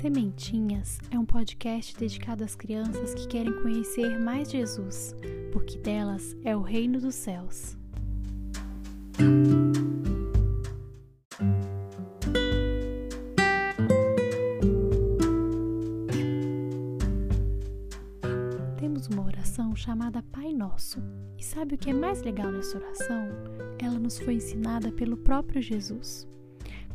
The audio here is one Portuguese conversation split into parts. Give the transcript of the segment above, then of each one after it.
Sementinhas é um podcast dedicado às crianças que querem conhecer mais Jesus, porque delas é o reino dos céus. Temos uma oração chamada Pai Nosso. E sabe o que é mais legal nessa oração? Ela nos foi ensinada pelo próprio Jesus.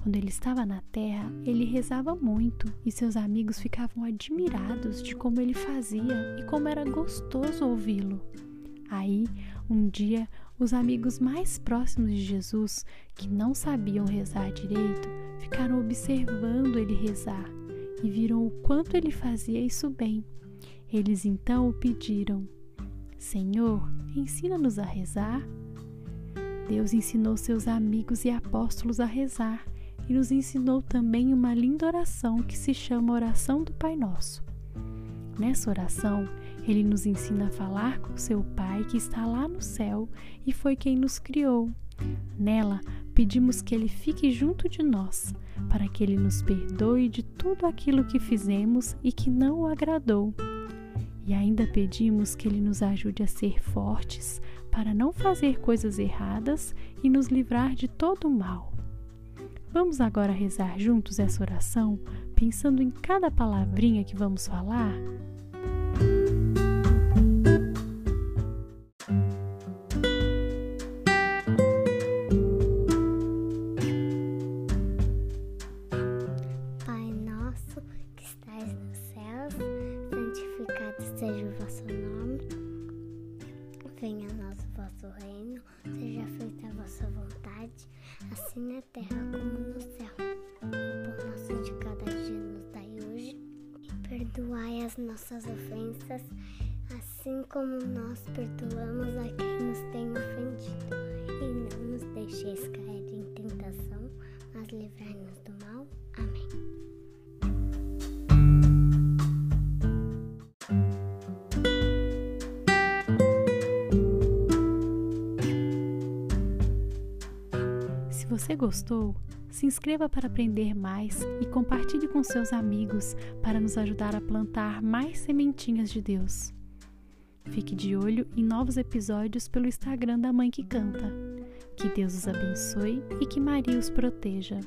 Quando ele estava na terra, ele rezava muito e seus amigos ficavam admirados de como ele fazia e como era gostoso ouvi-lo. Aí, um dia, os amigos mais próximos de Jesus, que não sabiam rezar direito, ficaram observando ele rezar e viram o quanto ele fazia isso bem. Eles então o pediram: Senhor, ensina-nos a rezar. Deus ensinou seus amigos e apóstolos a rezar e nos ensinou também uma linda oração que se chama Oração do Pai Nosso. Nessa oração, ele nos ensina a falar com seu Pai que está lá no céu e foi quem nos criou. Nela, pedimos que ele fique junto de nós, para que ele nos perdoe de tudo aquilo que fizemos e que não o agradou. E ainda pedimos que ele nos ajude a ser fortes para não fazer coisas erradas e nos livrar de todo o mal. Vamos agora rezar juntos essa oração, pensando em cada palavrinha que vamos falar? Pai nosso que estás nos céus, santificado seja o vosso nome. Venha a nós o vosso reino, seja feita a vossa vontade, assim na terra as nossas ofensas, assim como nós perdoamos a quem nos tem ofendido. E não nos deixeis cair em tentação, mas livrai-nos do mal. Amém. Se você gostou, se inscreva para aprender mais e compartilhe com seus amigos para nos ajudar a plantar mais sementinhas de Deus. Fique de olho em novos episódios pelo Instagram da Mãe que Canta. Que Deus os abençoe e que Maria os proteja.